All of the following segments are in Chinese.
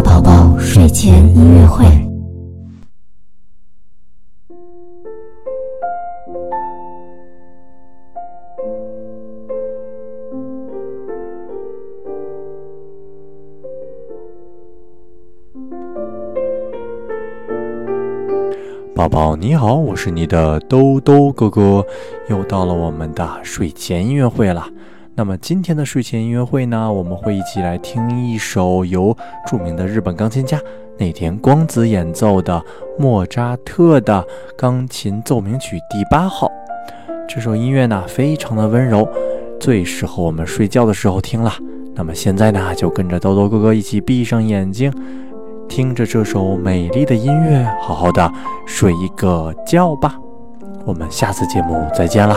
宝宝睡前音乐会。宝宝你好，我是你的兜兜哥哥，又到了我们的睡前音乐会了。那么今天的睡前音乐会呢，我们会一起来听一首由著名的日本钢琴家内田光子演奏的莫扎特的钢琴奏鸣曲第八号。这首音乐呢，非常的温柔，最适合我们睡觉的时候听了。那么现在呢，就跟着兜兜哥哥一起闭上眼睛。听着这首美丽的音乐，好好的睡一个觉吧。我们下次节目再见了。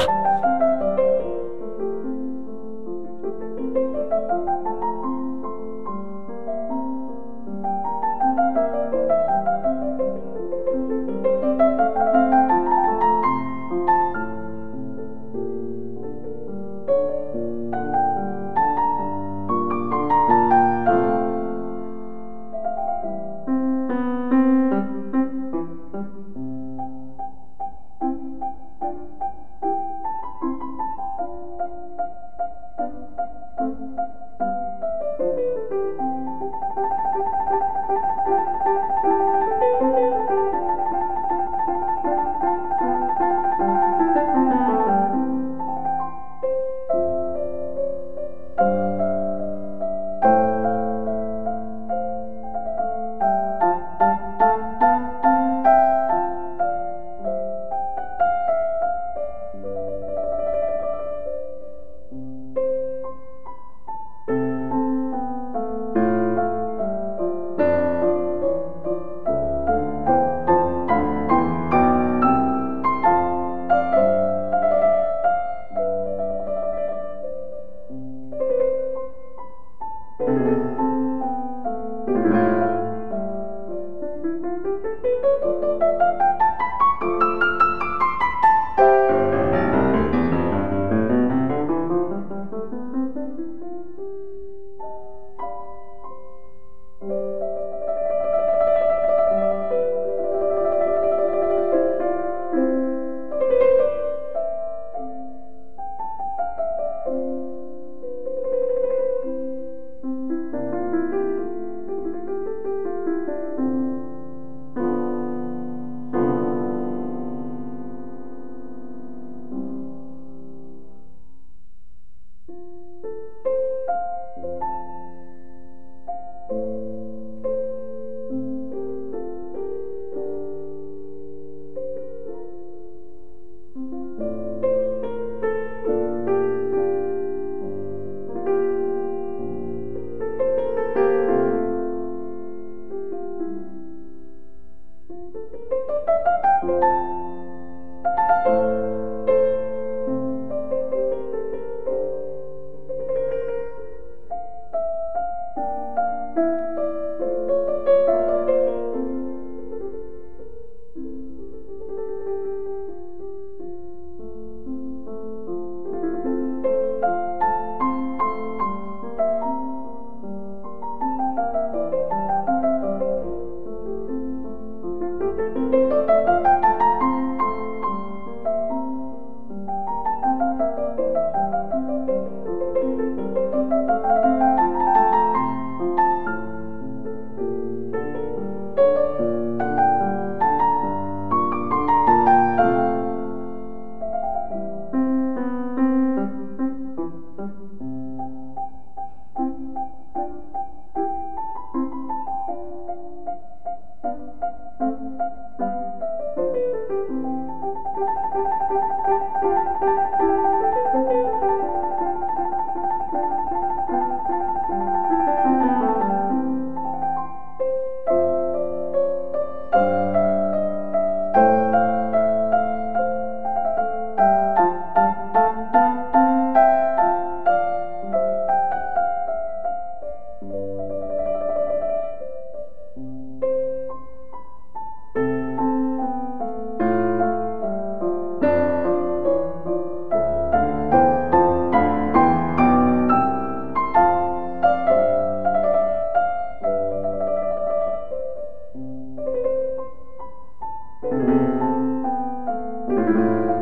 Música